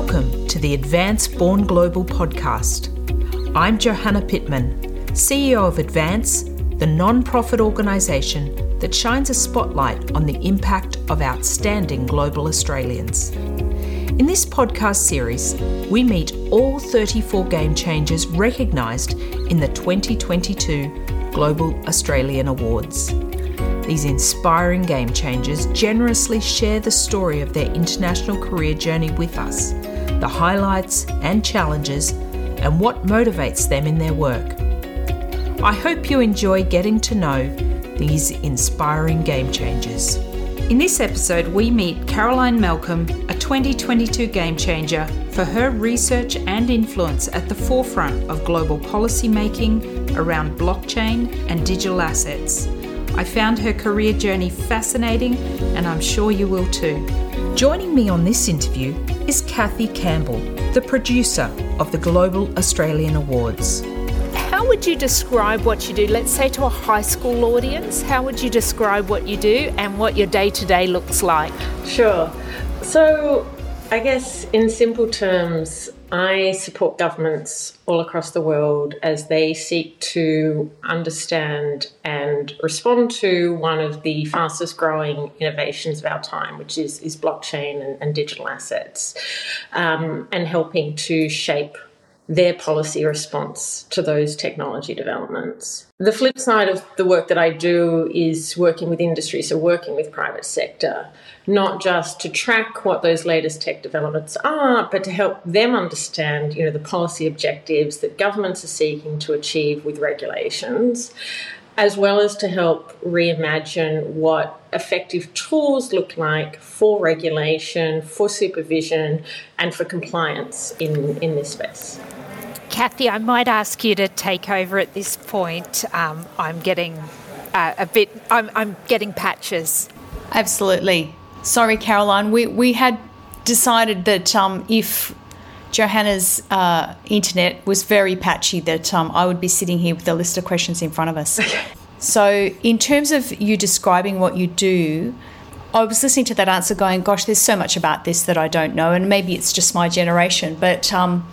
Welcome to the Advance Born Global podcast. I'm Johanna Pittman, CEO of Advance, the non profit organisation that shines a spotlight on the impact of outstanding global Australians. In this podcast series, we meet all 34 game changers recognised in the 2022 Global Australian Awards. These inspiring game changers generously share the story of their international career journey with us, the highlights and challenges, and what motivates them in their work. I hope you enjoy getting to know these inspiring game changers. In this episode, we meet Caroline Malcolm, a 2022 game changer for her research and influence at the forefront of global policy making around blockchain and digital assets. I found her career journey fascinating, and I'm sure you will too. Joining me on this interview is Kathy Campbell, the producer of the Global Australian Awards. How would you describe what you do? Let's say to a high school audience, how would you describe what you do and what your day to day looks like? Sure. So, I guess in simple terms, I support governments all across the world as they seek to understand and respond to one of the fastest growing innovations of our time, which is, is blockchain and, and digital assets, um, and helping to shape their policy response to those technology developments. The flip side of the work that I do is working with industry, so working with private sector, not just to track what those latest tech developments are, but to help them understand, you know, the policy objectives that governments are seeking to achieve with regulations as well as to help reimagine what effective tools look like for regulation, for supervision, and for compliance in, in this space. Kathy, I might ask you to take over at this point. Um, I'm getting uh, a bit, I'm, I'm getting patches. Absolutely. Sorry, Caroline. We, we had decided that um, if Johanna's uh, internet was very patchy, that um, I would be sitting here with a list of questions in front of us. so, in terms of you describing what you do, I was listening to that answer going, gosh, there's so much about this that I don't know, and maybe it's just my generation. But um,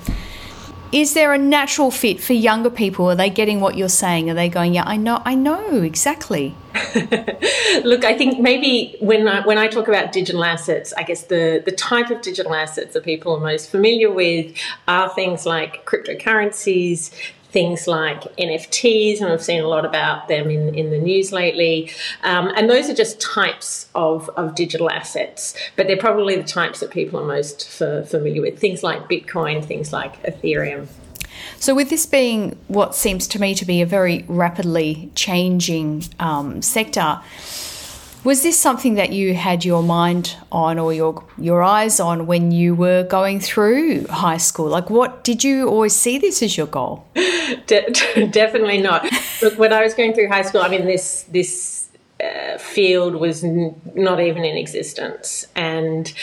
is there a natural fit for younger people? Are they getting what you're saying? Are they going, yeah, I know, I know exactly? Look, I think maybe when I, when I talk about digital assets, I guess the, the type of digital assets that people are most familiar with are things like cryptocurrencies, things like NFTs, and I've seen a lot about them in, in the news lately. Um, and those are just types of, of digital assets, but they're probably the types that people are most familiar with. Things like Bitcoin, things like Ethereum. So, with this being what seems to me to be a very rapidly changing um, sector, was this something that you had your mind on or your your eyes on when you were going through high school? Like, what did you always see this as your goal? De- definitely not. Look, when I was going through high school, I mean, this this uh, field was n- not even in existence, and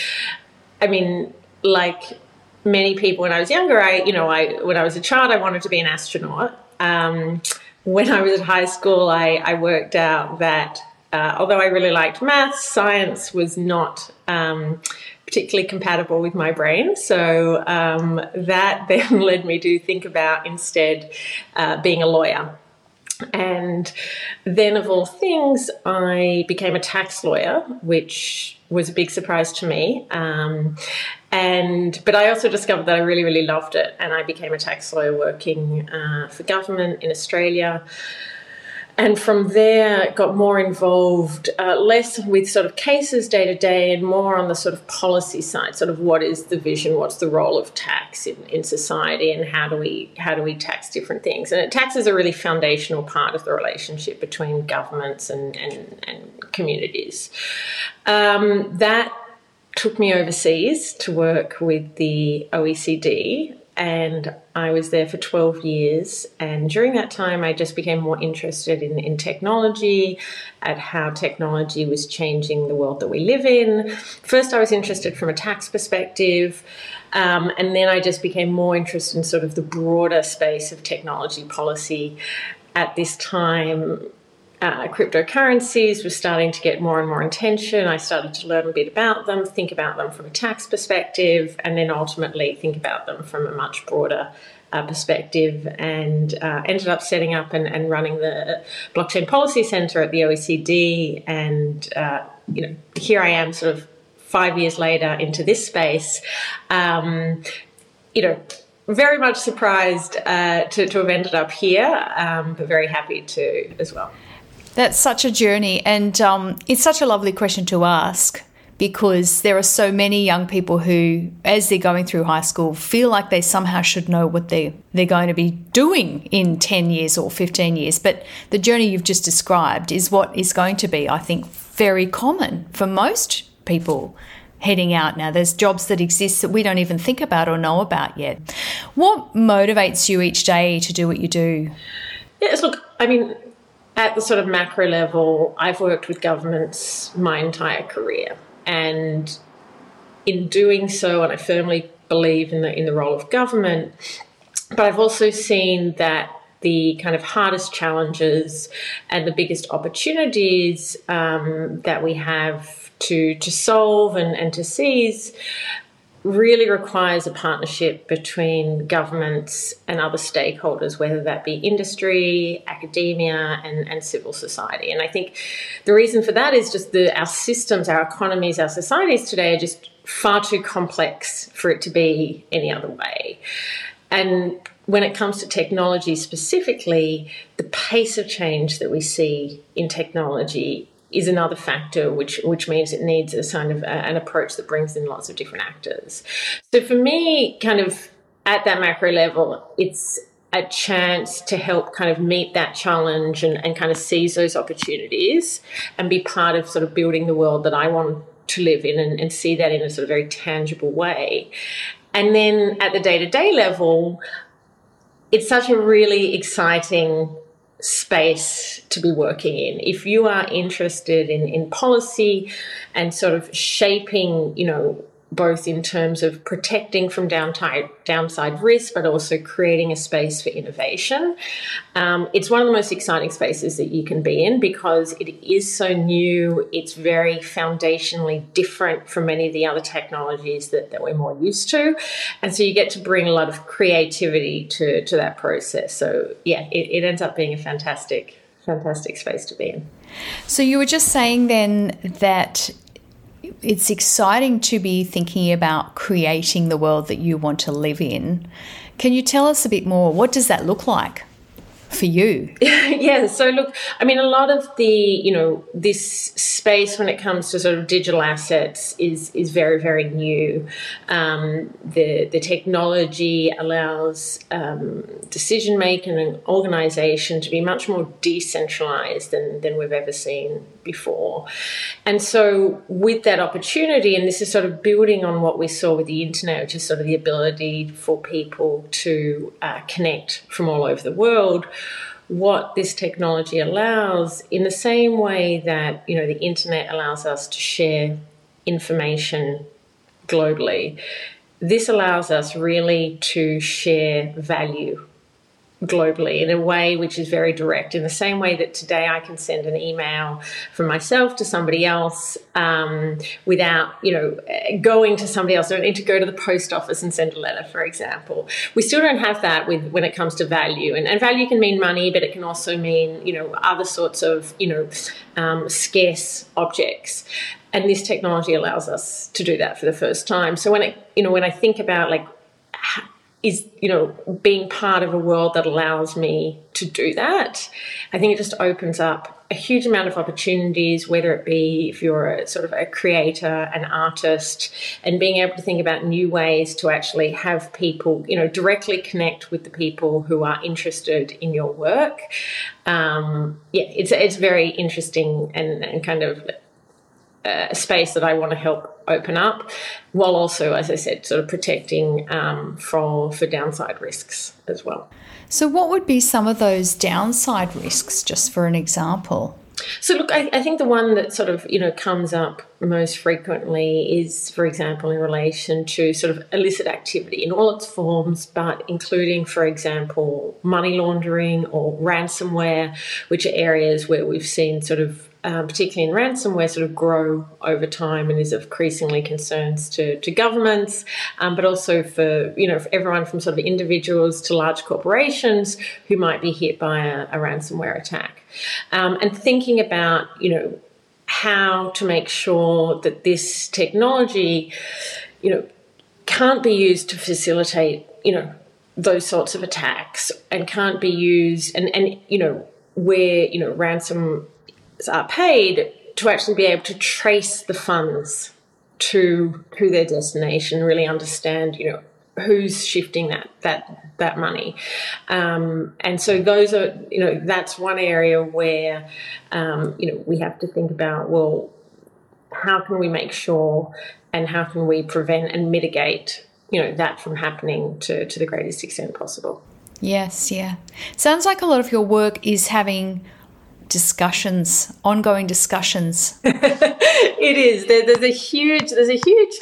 I mean, like many people when I was younger, I you know, I when I was a child, I wanted to be an astronaut. Um, when I was at high school, I, I worked out that uh, although I really liked maths, science was not um, particularly compatible with my brain. So um, that then led me to think about instead uh, being a lawyer. And then, of all things, I became a tax lawyer, which was a big surprise to me. Um, and but I also discovered that I really, really loved it, and I became a tax lawyer working uh, for government in Australia and from there got more involved uh, less with sort of cases day to day and more on the sort of policy side sort of what is the vision what's the role of tax in, in society and how do we how do we tax different things? And tax is a really foundational part of the relationship between governments and, and, and communities. Um, that took me overseas to work with the OECD and I was there for 12 years. And during that time, I just became more interested in, in technology, at how technology was changing the world that we live in. First, I was interested from a tax perspective. Um, and then I just became more interested in sort of the broader space of technology policy. At this time, uh, cryptocurrencies was starting to get more and more attention. I started to learn a bit about them, think about them from a tax perspective, and then ultimately think about them from a much broader uh, perspective and uh, ended up setting up and, and, running the blockchain policy center at the OECD and uh, you know here I am sort of five years later into this space. Um, you know very much surprised uh, to, to have ended up here um, but very happy to as well that's such a journey and um, it's such a lovely question to ask because there are so many young people who, as they're going through high school, feel like they somehow should know what they, they're going to be doing in 10 years or 15 years. But the journey you've just described is what is going to be, I think, very common for most people heading out now. There's jobs that exist that we don't even think about or know about yet. What motivates you each day to do what you do? Yes, look, I mean, at the sort of macro level, I've worked with governments my entire career. And in doing so, and I firmly believe in the in the role of government, but I've also seen that the kind of hardest challenges and the biggest opportunities um, that we have to to solve and, and to seize really requires a partnership between governments and other stakeholders, whether that be industry, academia, and, and civil society. And I think the reason for that is just that our systems, our economies, our societies today are just far too complex for it to be any other way. And when it comes to technology specifically, the pace of change that we see in technology is another factor, which which means it needs a kind of a, an approach that brings in lots of different actors. So for me, kind of at that macro level, it's a chance to help kind of meet that challenge and, and kind of seize those opportunities and be part of sort of building the world that I want to live in and, and see that in a sort of very tangible way. And then at the day to day level, it's such a really exciting space to be working in. If you are interested in, in policy and sort of shaping, you know, both in terms of protecting from downside, downside risk, but also creating a space for innovation. Um, it's one of the most exciting spaces that you can be in because it is so new. It's very foundationally different from many of the other technologies that, that we're more used to. And so you get to bring a lot of creativity to, to that process. So, yeah, it, it ends up being a fantastic, fantastic space to be in. So, you were just saying then that it's exciting to be thinking about creating the world that you want to live in. Can you tell us a bit more? What does that look like? For you? yeah. So look, I mean, a lot of the you know this space when it comes to sort of digital assets is is very very new. Um, the the technology allows um, decision making and organisation to be much more decentralised than than we've ever seen before. And so with that opportunity, and this is sort of building on what we saw with the internet, which is sort of the ability for people to uh, connect from all over the world what this technology allows in the same way that you know the internet allows us to share information globally. This allows us really to share value globally in a way which is very direct. In the same way that today I can send an email from myself to somebody else um, without, you know, going to somebody else. I don't need to go to the post office and send a letter, for example. We still don't have that with when it comes to value, and, and value can mean money, but it can also mean, you know, other sorts of, you know, um, scarce objects and this technology allows us to do that for the first time so when it you know when i think about like is you know being part of a world that allows me to do that. I think it just opens up a huge amount of opportunities whether it be if you're a sort of a creator an artist and being able to think about new ways to actually have people you know directly connect with the people who are interested in your work. Um, yeah it's it's very interesting and, and kind of a space that I want to help open up, while also, as I said, sort of protecting um, for for downside risks as well. So, what would be some of those downside risks, just for an example? so look, I, I, think the one that sort of you know comes up most frequently is, for example, in relation to sort of illicit activity in all its forms, but including, for example, money laundering or ransomware, which are areas where we've seen sort of um, particularly in ransomware, sort of grow over time and is of increasingly concerns to, to governments, um, but also for you know for everyone from sort of individuals to large corporations who might be hit by a, a ransomware attack, um, and thinking about you know how to make sure that this technology, you know, can't be used to facilitate you know those sorts of attacks and can't be used and and you know where you know ransom are paid to actually be able to trace the funds to to their destination, really understand, you know, who's shifting that that that money, um, and so those are you know that's one area where um, you know we have to think about well, how can we make sure and how can we prevent and mitigate you know that from happening to to the greatest extent possible. Yes, yeah. Sounds like a lot of your work is having discussions, ongoing discussions. it is. There, there's a huge. There's a huge.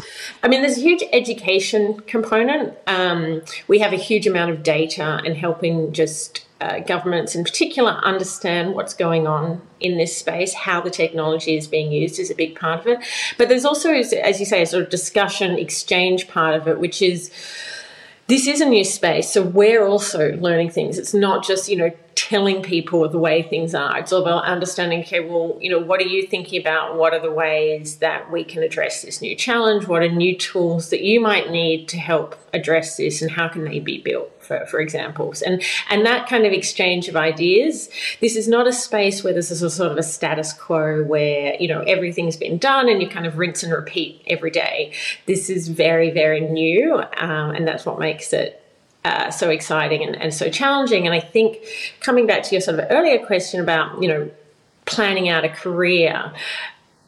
I mean, there's a huge education component. Um, we have a huge amount of data and helping just uh, governments in particular understand what's going on in this space, how the technology is being used is a big part of it. But there's also, as you say, a sort of discussion exchange part of it, which is this is a new space, so we're also learning things. It's not just, you know, telling people the way things are. It's all about understanding, okay, well, you know, what are you thinking about? What are the ways that we can address this new challenge? What are new tools that you might need to help address this and how can they be built? For, for examples and and that kind of exchange of ideas this is not a space where there's a sort of a status quo where you know everything's been done and you kind of rinse and repeat every day this is very very new um, and that's what makes it uh, so exciting and, and so challenging. And I think coming back to your sort of earlier question about, you know, planning out a career,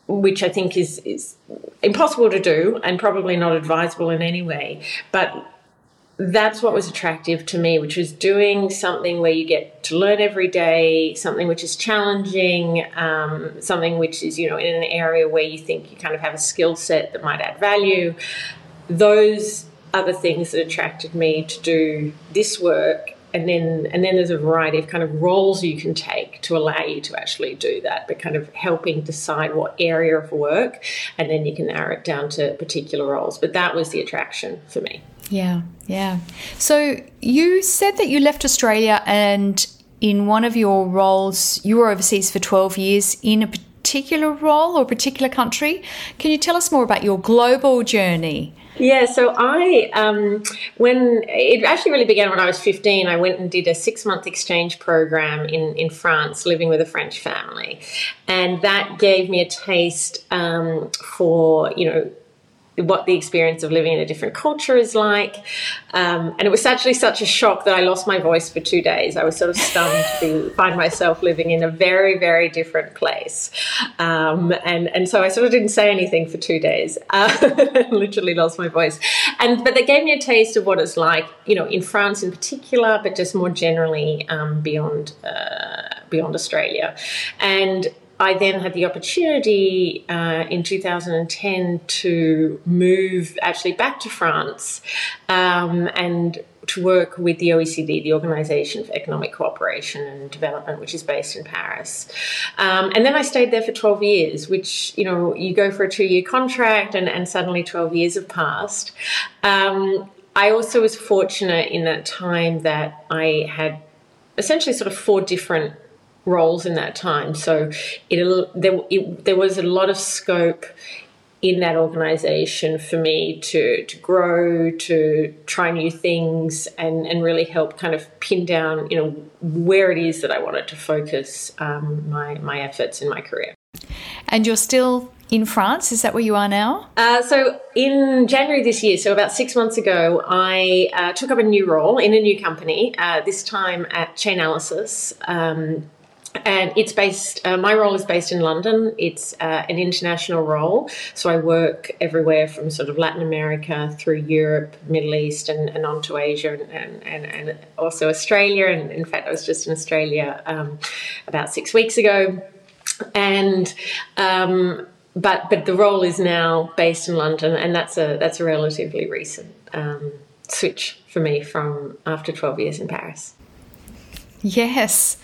which I think is, is impossible to do and probably not advisable in any way. But that's what was attractive to me, which was doing something where you get to learn every day, something which is challenging, um, something which is, you know, in an area where you think you kind of have a skill set that might add value. Those other things that attracted me to do this work and then and then there's a variety of kind of roles you can take to allow you to actually do that but kind of helping decide what area of work and then you can narrow it down to particular roles but that was the attraction for me yeah yeah. So you said that you left australia and in one of your roles you were overseas for 12 years in a particular role or particular country. Can you tell us more about your global journey? Yeah, so I, um, when it actually really began when I was 15, I went and did a six month exchange program in, in France, living with a French family. And that gave me a taste um, for, you know, what the experience of living in a different culture is like. Um, and it was actually such a shock that I lost my voice for two days. I was sort of stunned to find myself living in a very, very different place. Um, and, and so I sort of didn't say anything for two days, uh, literally lost my voice. And, but they gave me a taste of what it's like, you know, in France in particular, but just more generally um, beyond, uh, beyond Australia. And I then had the opportunity uh, in 2010 to move actually back to France um, and to work with the OECD, the Organization for Economic Cooperation and Development, which is based in Paris. Um, and then I stayed there for 12 years, which, you know, you go for a two year contract and, and suddenly 12 years have passed. Um, I also was fortunate in that time that I had essentially sort of four different roles in that time. So it, there, it, there was a lot of scope in that organization for me to, to grow, to try new things, and, and really help kind of pin down, you know, where it is that I wanted to focus um, my, my efforts in my career. And you're still in France. Is that where you are now? Uh, so, in January this year, so about six months ago, I uh, took up a new role in a new company, uh, this time at Chainalysis. Um, and it's based uh, my role is based in london. It's uh, an international role. So i work everywhere from sort of latin america through europe middle east and, and on to asia and, and, and, also australia. And in fact i was just in australia um, about six weeks ago. And um, but but the role is now based in London, and that's a that's a relatively recent um, switch for me from after twelve years in Paris. Yes,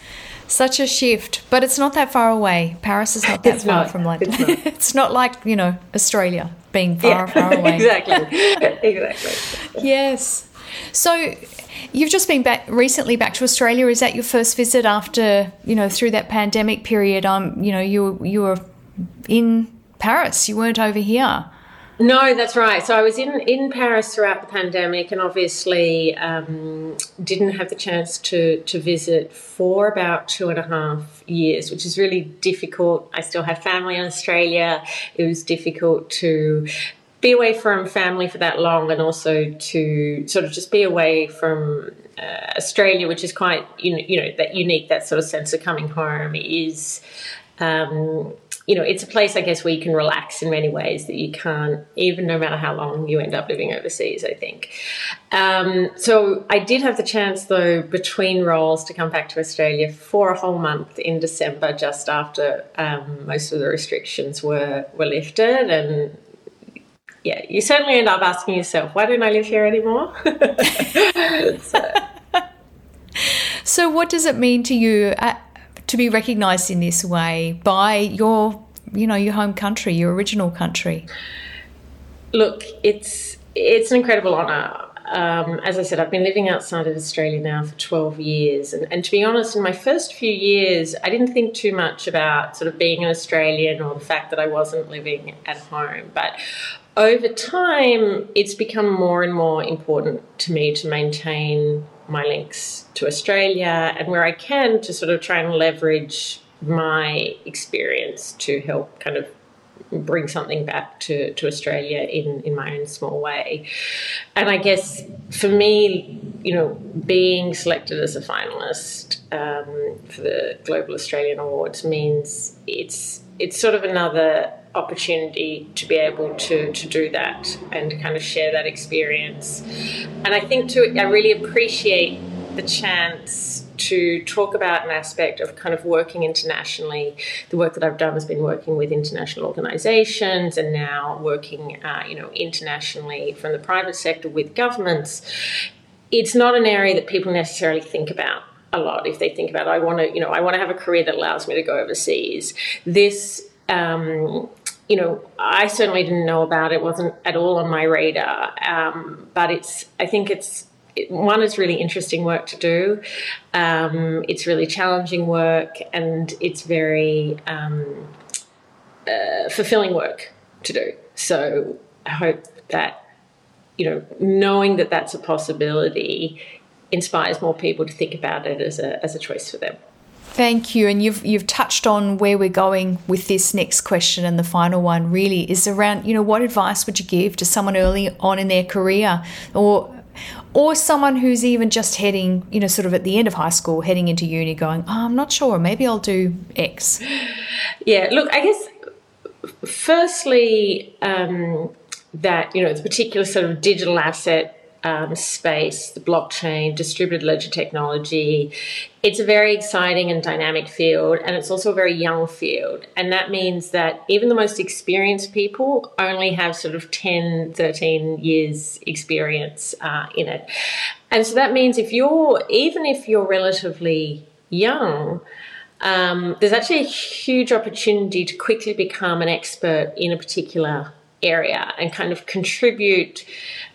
such a shift, but it's not that far away. Paris is not that It's far not. from London. It's not. it's not like you know Australia being far, Yeah, far away. exactly, exactly. Yes. So you've just been back recently back to Australia. Is that your first visit after you know through that pandemic period? Um, you know you you were in Paris. You weren't over here. No, that's right. So I was in, in Paris throughout the pandemic and obviously um, didn't have the chance to, to visit for about two and a half years, which is really difficult. I still have family in Australia. It was difficult to be away from family for that long and also to sort of just be away from uh, Australia, which is quite, you know, you know, that unique, that sort of sense of coming home is. Um, you know, it's a place, I guess, where you can relax in many ways that you can't, even no matter how long you end up living overseas, I think. Um, so I did have the chance, though, between roles to come back to Australia for a whole month in December, just after um, most of the restrictions were, were lifted. And yeah, you certainly end up asking yourself, why don't I live here anymore? so, So what does it mean to you uh, to be recognised in this way by your you know your home country, your original country? Look, it's it's an incredible honour. Um, as I said, I've been living outside of Australia now for 12 years. And, and to be honest, in my first few years, I didn't think too much about sort of being an Australian or the fact that I wasn't living at home. But over time, it's become more and more important to me to maintain my links to Australia and where I can to sort of try and leverage my experience to help kind of bring something back to, to Australia in, in my own small way. And I guess for me, you know, being selected as a finalist um, for the Global Australian Awards means it's it's sort of another opportunity to be able to, to do that and kind of share that experience. And I think to I really appreciate the chance to talk about an aspect of kind of working internationally. The work that I've done has been working with international organizations and now working, uh, you know, internationally from the private sector with governments. It's not an area that people necessarily think about a lot if they think about I want to you know I want to have a career that allows me to go overseas this um, you know I certainly didn't know about it wasn't at all on my radar um, but it's I think it's it, one is really interesting work to do um, it's really challenging work and it's very um, uh, fulfilling work to do so I hope that you know knowing that that's a possibility inspires more people to think about it as a, as a choice for them. Thank you. And you've you've touched on where we're going with this next question and the final one really is around, you know, what advice would you give to someone early on in their career or or someone who's even just heading, you know, sort of at the end of high school, heading into uni, going, oh, I'm not sure, maybe I'll do X. Yeah, look, I guess firstly, um, that, you know, the particular sort of digital asset um, space, the blockchain, distributed ledger technology. It's a very exciting and dynamic field, and it's also a very young field. And that means that even the most experienced people only have sort of 10, 13 years experience uh, in it. And so that means if you're, even if you're relatively young, um, there's actually a huge opportunity to quickly become an expert in a particular area and kind of contribute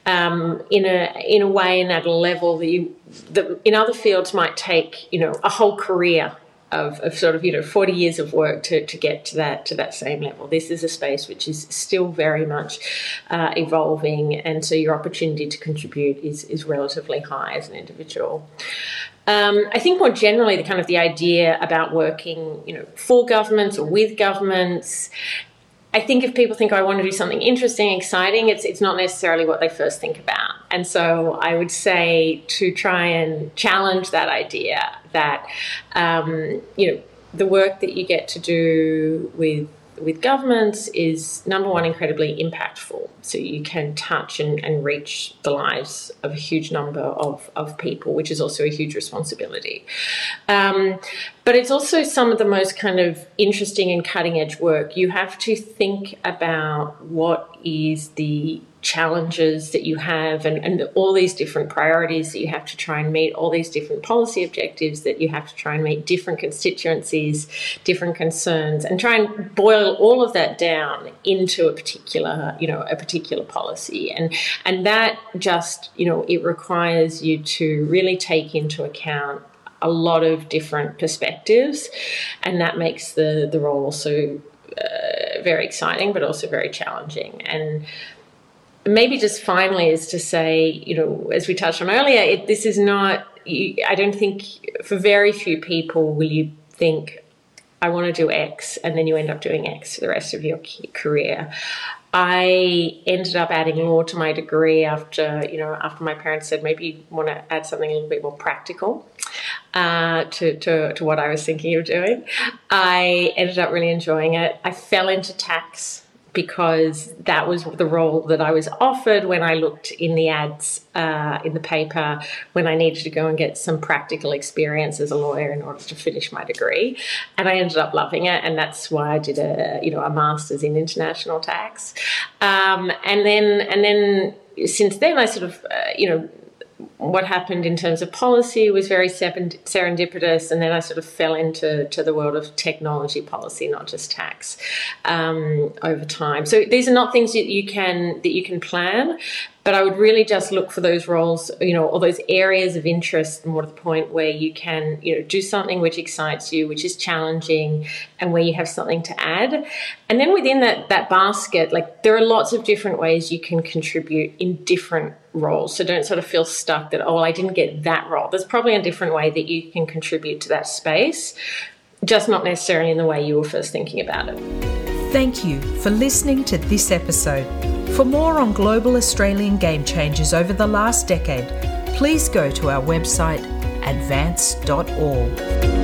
um, in a in a way and at a level that you that in other fields might take you know a whole career of, of sort of you know 40 years of work to, to get to that to that same level. This is a space which is still very much uh, evolving and so your opportunity to contribute is is relatively high as an individual. Um, I think more generally, the kind of the idea about working, you know, for governments or with governments I think if people think I want to do something interesting, exciting, it's it's not necessarily what they first think about. And so I would say to try and challenge that idea that um, you know the work that you get to do with with governments is number one, incredibly impactful. So you can touch and, and reach the lives of a huge number of, of people, which is also a huge responsibility. Um, but it's also some of the most kind of interesting and cutting edge work. You have to think about what is the challenges that you have and, and all these different priorities that you have to try and meet, all these different policy objectives that you have to try and meet, different constituencies, different concerns, and try and boil all of that down into a particular, you know, a particular policy. And and that just, you know, it requires you to really take into account a lot of different perspectives, and that makes the the role also uh, very exciting, but also very challenging. And maybe just finally is to say, you know, as we touched on earlier, it, this is not. I don't think for very few people will you think I want to do X, and then you end up doing X for the rest of your career. I ended up adding law to my degree after, you know, after my parents said maybe you want to add something a little bit more practical uh, to, to, to what I was thinking of doing. I ended up really enjoying it. I fell into tax because that was the role that I was offered when I looked in the ads uh, in the paper when I needed to go and get some practical experience as a lawyer in order to finish my degree, and I ended up loving it, and that's why I did a you know a master's in international tax, um, and then and then since then I sort of uh, you know what happened in terms of policy was very serendipitous, and then I sort of fell into to the world of technology policy, not just tax, um, over time. So these are not things that you can that you can plan, but I would really just look for those roles, you know, or those areas of interest more to the point where you can, you know, do something which excites you, which is challenging, and where you have something to add. And then within that that basket, like there are lots of different ways you can contribute in different roles. So don't sort of feel stuck that, oh, well, I didn't get that role. There's probably a different way that you can contribute to that space, just not necessarily in the way you were first thinking about it. Thank you for listening to this episode. For more on global Australian game changers over the last decade, please go to our website advance.org.